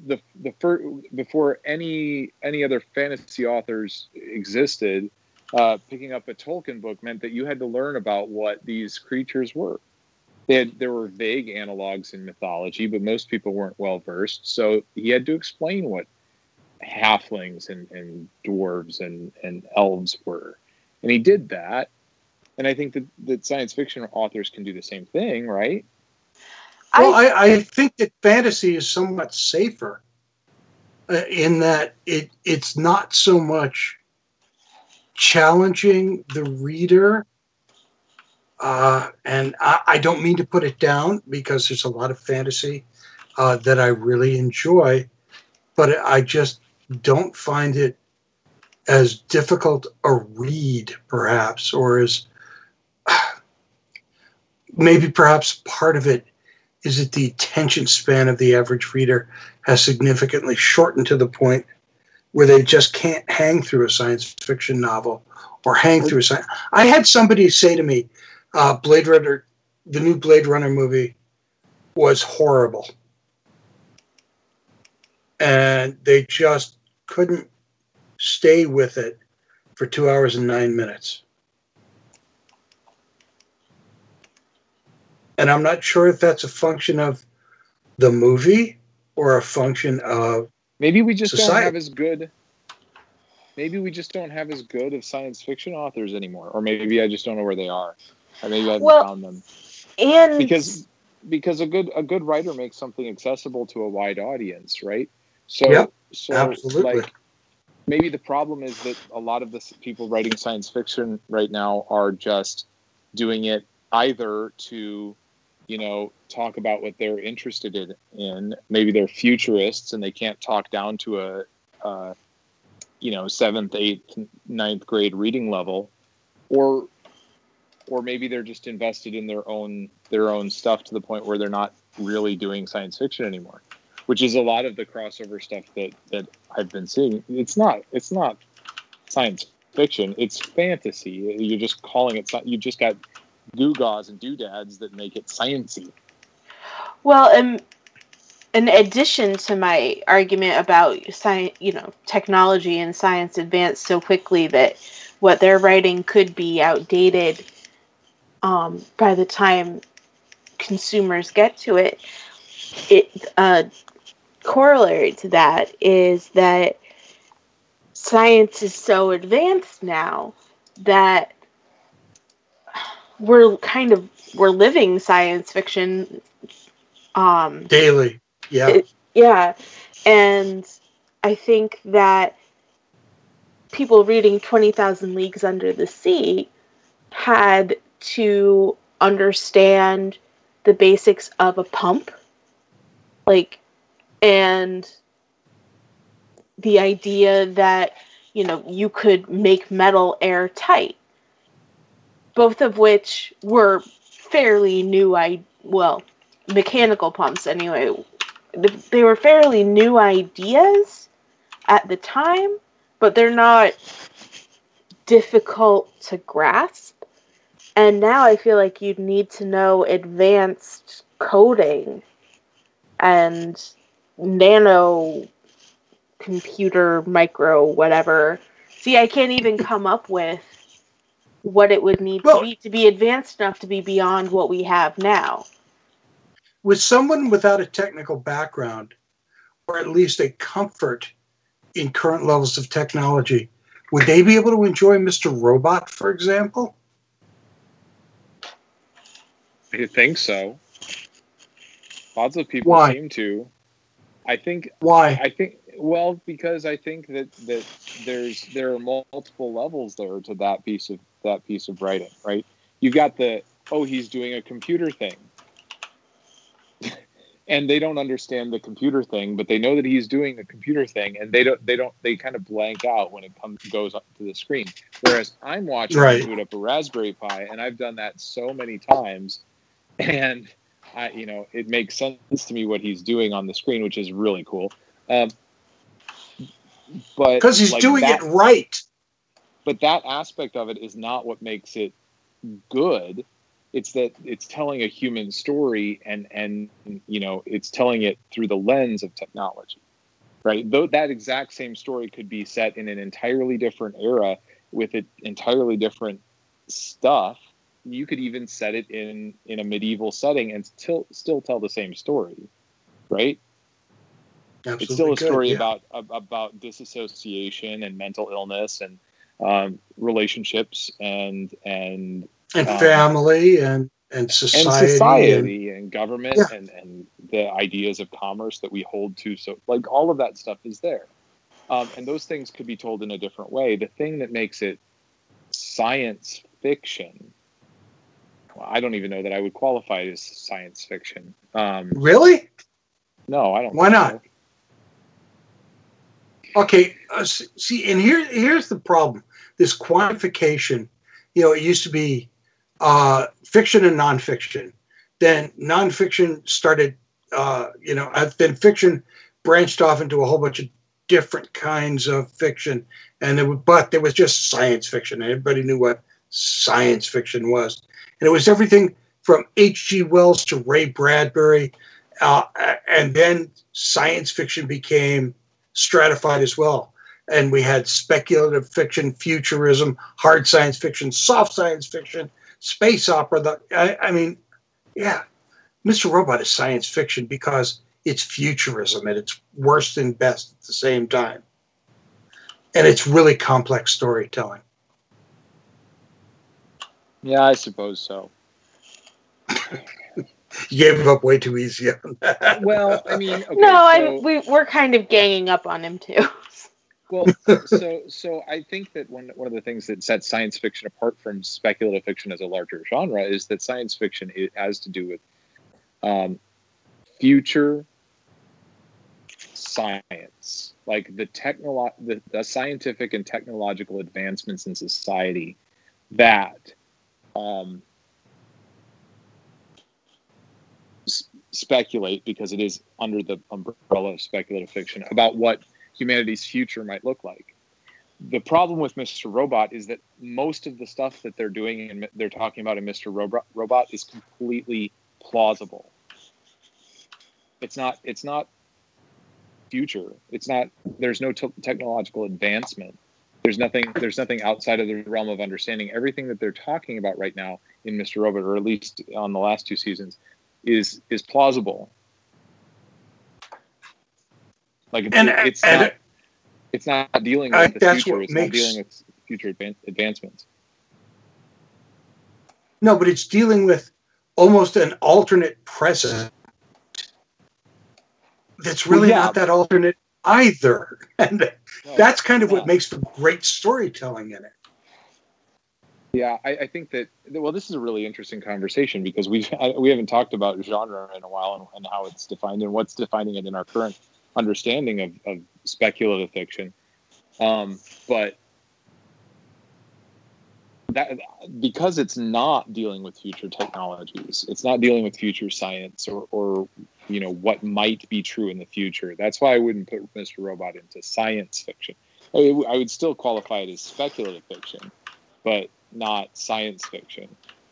the the first before any any other fantasy authors existed, uh, picking up a Tolkien book meant that you had to learn about what these creatures were. They had, there were vague analogs in mythology, but most people weren't well versed. So he had to explain what halflings and, and dwarves and, and elves were. And he did that. And I think that, that science fiction authors can do the same thing, right? Well, I, I think that fantasy is somewhat safer uh, in that it it's not so much challenging the reader. Uh, and I, I don't mean to put it down because there's a lot of fantasy uh, that I really enjoy, but I just don't find it as difficult a read, perhaps, or as maybe perhaps part of it is that the attention span of the average reader has significantly shortened to the point where they just can't hang through a science fiction novel or hang through a science. I had somebody say to me, uh, "Blade Runner, the new Blade Runner movie, was horrible," and they just couldn't stay with it for two hours and nine minutes. And I'm not sure if that's a function of the movie or a function of Maybe we just don't have as good. Maybe we just don't have as good of science fiction authors anymore, or maybe I just don't know where they are. Or maybe I haven't Well, found them. and Because because a good a good writer makes something accessible to a wide audience, right? So Yep, so absolutely. like maybe the problem is that a lot of the people writing science fiction right now are just doing it either to you know talk about what they're interested in, maybe they're futurists and they can't talk down to a, a you know seventh eighth ninth grade reading level or or maybe they're just invested in their own their own stuff to the point where they're not really doing science fiction anymore which is a lot of the crossover stuff that that I've been seeing. It's not it's not science fiction. It's fantasy. You're just calling it. You just got gewgaws and doodads that make it sciency. Well, um, in addition to my argument about science, you know, technology and science advanced so quickly that what they're writing could be outdated um, by the time consumers get to it. It uh, corollary to that is that science is so advanced now that we're kind of we're living science fiction um daily. Yeah. it- yeah and i think that people reading 20,000 leagues under the sea had to understand the basics of a pump like and the idea that you know you could make metal airtight both of which were fairly new i well mechanical pumps anyway they were fairly new ideas at the time but they're not difficult to grasp And now I feel like you'd need to know advanced coding and nano computer micro whatever. See, I can't even come up with what it would need to be to be advanced enough to be beyond what we have now. With someone without a technical background, or at least a comfort in current levels of technology, would they be able to enjoy Mr. Robot, for example? I think so. Lots of people Why? seem to. I think. Why? I think. Well, because I think that that there's there are multiple levels there to that piece of that piece of writing, right? You've got the oh he's doing a computer thing, and they don't understand the computer thing, but they know that he's doing a computer thing, and they don't they don't they kind of blank out when it comes goes up to the screen. Whereas I'm watching Right. boot up a Raspberry Pi, and I've done that so many times, and I, you know, it makes sense to me what he's doing on the screen, which is really cool. Um, but Because he's like, doing that- it right. But that aspect of it is not what makes it good. It's that it's telling a human story, and and you know, it's telling it through the lens of technology, right? Though that exact same story could be set in an entirely different era with it entirely different stuff you could even set it in in a medieval setting and still still tell the same story right it's still a Absolutely could, story yeah. about about disassociation and mental illness and um, relationships and and and um, family and and society, and society and, government Yeah. and, and the ideas of commerce that we hold to. So, like, all of that stuff is there. Um, and those things could be told in a different way. The thing that makes it science fiction, well, I don't even know that I would qualify it as science fiction. Um, really no, I don't. Why not? so. Okay uh, see and here here's the problem. This quantification you know it used to be uh, fiction and nonfiction. Then nonfiction started uh, you know then fiction branched off into a whole bunch of different kinds of fiction. And there, wa- but there was just science fiction. And everybody knew what science fiction was. And it was everything from hg wells to ray bradbury uh, and then science fiction became stratified as well. And we had speculative fiction, futurism, hard science fiction, soft science fiction, space opera. The, I, I mean, yeah, Mr. Robot is science fiction because it's futurism at its worst and best at the same time. And it's really complex storytelling. Yeah, I suppose so. You gave him up way too easy on that. Well, I mean, okay, no, I so- we we're kind of ganging up on him too. Well, so so I think that one one of the things that sets science fiction apart from speculative fiction as a larger genre is that science fiction it has to do with um, future science, like the technolo- the, the scientific and technological advancements in society that um, speculate because it is under the umbrella of speculative fiction about what humanity's future might look like. The problem with Mr. Robot is that most of the stuff that they're doing and they're talking about in Mr. Robot, Robot is completely plausible. It's not. It's not future. It's not. There's no te- technological advancement. There's nothing. There's nothing outside of the realm of understanding. Everything that they're talking about right now in Mr. Robot, or at least on the last two seasons, is is plausible. Like it's, And- it's and- not. It's not dealing I with the future. It's not dealing with future advan- advancements. No, but it's dealing with almost an alternate present that's Well, really yeah, not that alternate either. And No, that's kind of what makes for great storytelling in it. Yeah, I, I think that well, this is a really interesting conversation because we we haven't talked about genre in a while and, and how it's defined and what's defining it in our current understanding of, of speculative fiction. Um, but that because it's not dealing with future technologies, it's not dealing with future science or, or you know what might be true in the future. That's why I wouldn't put Mr. Robot into science fiction. I, I would still qualify it as speculative fiction, but not science fiction.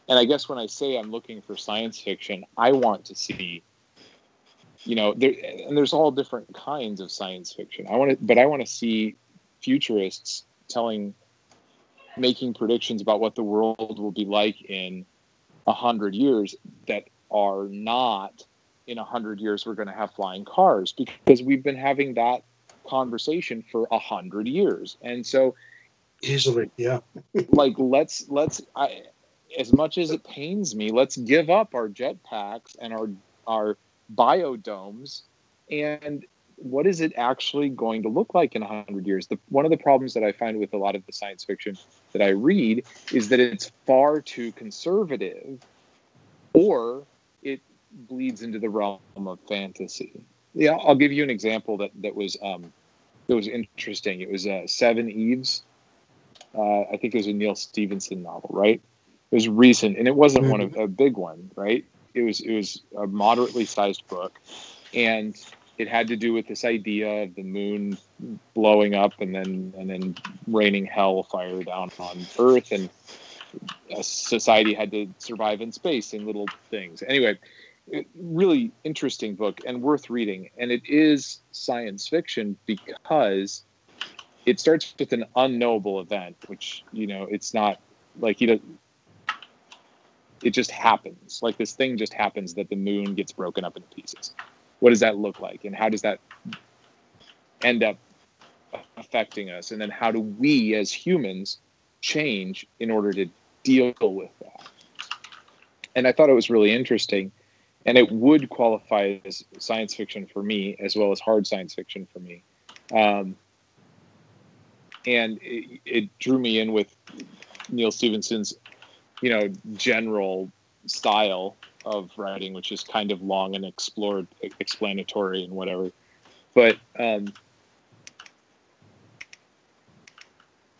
and I guess when I say I'm looking for science fiction, I want to see, you know, there and there's all different kinds of science fiction. I want to, but I want to see futurists telling, making predictions about what the world will be like in a hundred years that are not in a hundred years we're going to have flying cars because we've been having that conversation for a hundred years, and so easily, yeah. like let's let's I, as much as it pains me, let's give up our jetpacks and our our biodomes and what is it actually going to look like in 100 years? The, one of the problems that I find with a lot of the science fiction that I read is that it's far too conservative or it bleeds into the realm of fantasy. Yeah, I'll give you an example that, that was um, that was interesting. It was uh, Seveneves. Uh, I think it was a Neal Stephenson novel, right? It was recent, and it wasn't mm-hmm. one of a big one, right? It was it was a moderately sized book, and it had to do with this idea of the moon blowing up and then and then raining hell fire down on Earth, and a society had to survive in space in little things. Anyway, really interesting book and worth reading, and it is science fiction because it starts with an unknowable event, which you know it's not like you know it just happens. Like this thing just happens that the moon gets broken up into pieces. What does that look like? And how does that end up affecting us? And then how do we as humans change in order to deal with that? And I thought it was really interesting. And it would qualify as science fiction for me, as well as hard science fiction for me. Um, and it, it drew me in with Neal Stephenson's, you know general style of writing, which is kind of long and explored, explanatory and whatever. But um,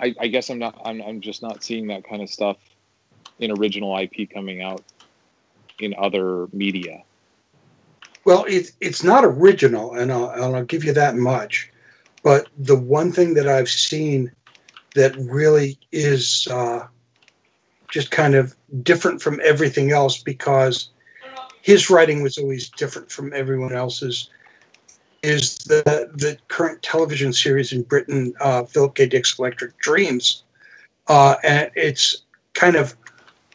I, I, guess I'm not. I'm, I'm just not seeing that kind of stuff in original IP coming out in other media. Well, it's it's not original, and I'll, and I'll give you that much. But the one thing that I've seen that really is uh, just kind of different from everything else because his writing was always different from everyone else's is the the current television series in Britain, uh, Philip K. Dick's Electric Dreams, uh, and it's kind of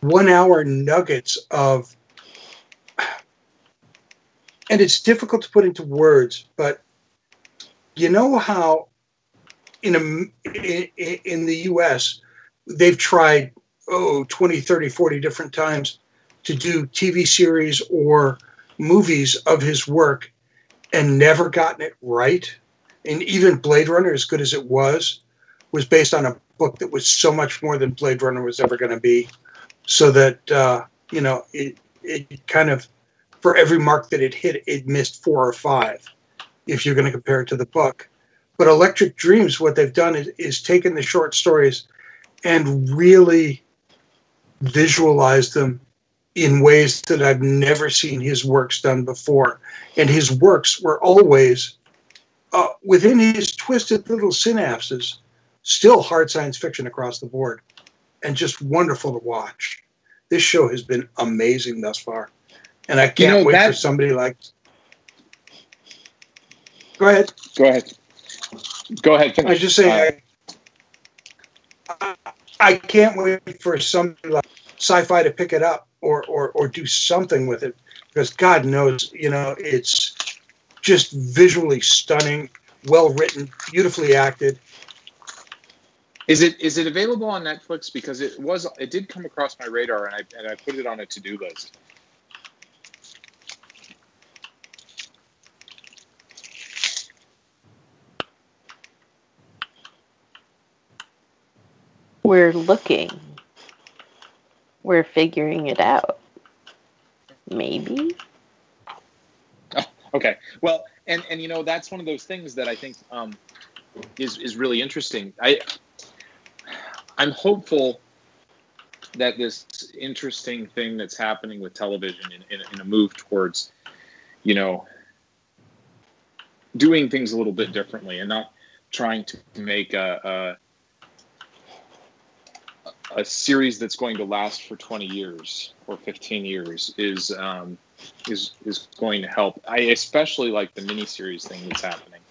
one hour nuggets of, and it's difficult to put into words, but you know how in a in, in the U.S. they've tried oh 20 30 40 different times to do tv series or movies of his work and never gotten it right and even blade runner as good as it was was based on a book that was so much more than blade runner was ever going to be so that uh, you know it, it kind of for every mark that it hit it missed four or five if you're going to compare it to the book but electric dreams what they've done is, is taken the short stories and really visualize them in ways that I've never seen his works done before. And his works were always uh, within his twisted little synapses, still hard science fiction across the board, and just wonderful to watch. This show has been amazing thus far, and I can't you know, wait that... for somebody like. Go ahead. Go ahead. Go ahead. Finish. I just say uh, I, I can't wait for somebody like Syfy to pick it up or, or or do something with it because God knows, you know, it's just visually stunning, well written, beautifully acted. Is it is it available on Netflix? Because it was it did come across my radar and I and I put it on a to do list. We're looking. We're figuring it out. Maybe. Oh, okay. Well, and and you know that's one of those things that I think um, is is really interesting. I I'm hopeful that this interesting thing that's happening with television in, in, in a move towards, you know, doing things a little bit differently and not trying to make a, a series that's going to last for 20 years or 15 years is um, is is going to help. I especially like the miniseries thing that's happening,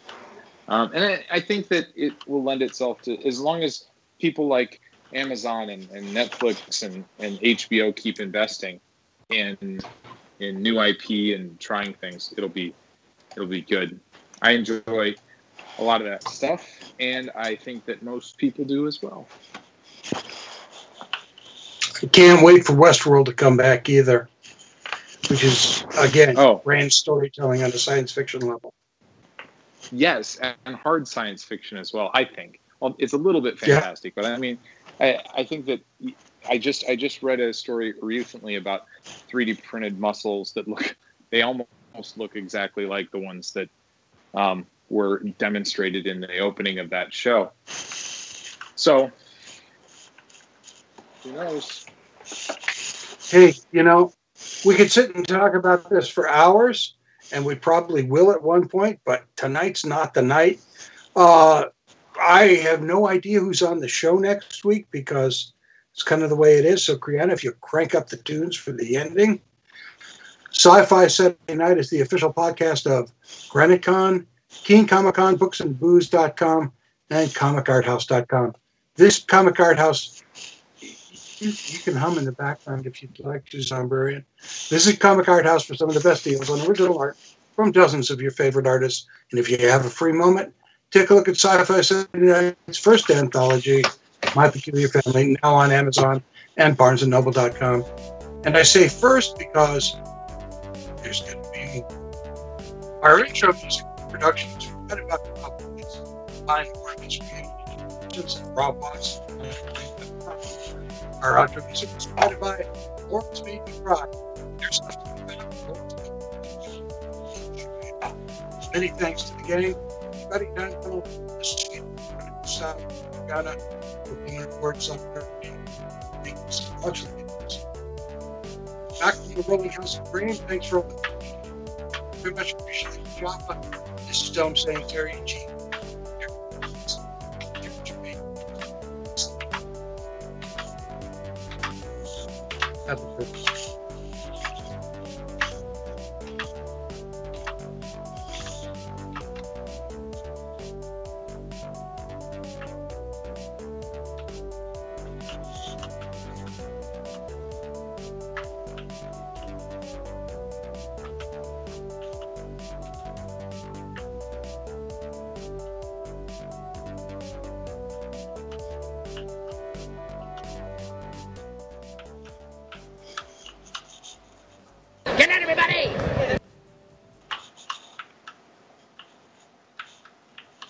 um, and I, I think that it will lend itself to as long as people like Amazon and, and Netflix and, and HBO keep investing in in new IP and trying things, it'll be it'll be good. I enjoy a lot of that stuff, and I think that most people do as well. I can't wait for Westworld to come back either, which is again Oh. grand storytelling on a science fiction level. Yes, and hard science fiction as well. I think. Well, it's a little bit Yeah. fantastic, but I mean, I, I think that I just I just read a story recently about 3D printed muscles that look they almost look exactly like the ones that um, were demonstrated in the opening of that show. So who knows? Hey, you know, we could sit and talk about this for hours, and we probably will at one point, but tonight's not the night. Uh, I have no idea who's on the show next week because it's kind of the way it is. So, Kriana, if you crank up the tunes for the ending. Sci Fi Saturday Night is the official podcast of GraniteCon, King Comic Con, booksandbooze.com, and comicarthouse.com. This Comic Art House you, you can hum in the background if you'd like to, Zombrarian. is Comic Art House for some of the best deals on original art from dozens of your favorite artists. And if you have a free moment, take a look at Sci-Fi Saturday Night's first anthology, My Peculiar Family, now on Amazon and BarnesandNoble.com. And I say first because there's going to be. Our intro music production is right about the companies. Fine Workers Creations, Rob Watts, our music is provided by Lawrence Made Me Cry. There's nothing about Lawrence. Many thanks to the gang, the State, South, Ghana, for being on board somewhere. Thank you so much. ladies. Back from the Rolling House of Green, thanks for all the very much appreciate the job. This is Dome saying Terry and G. a good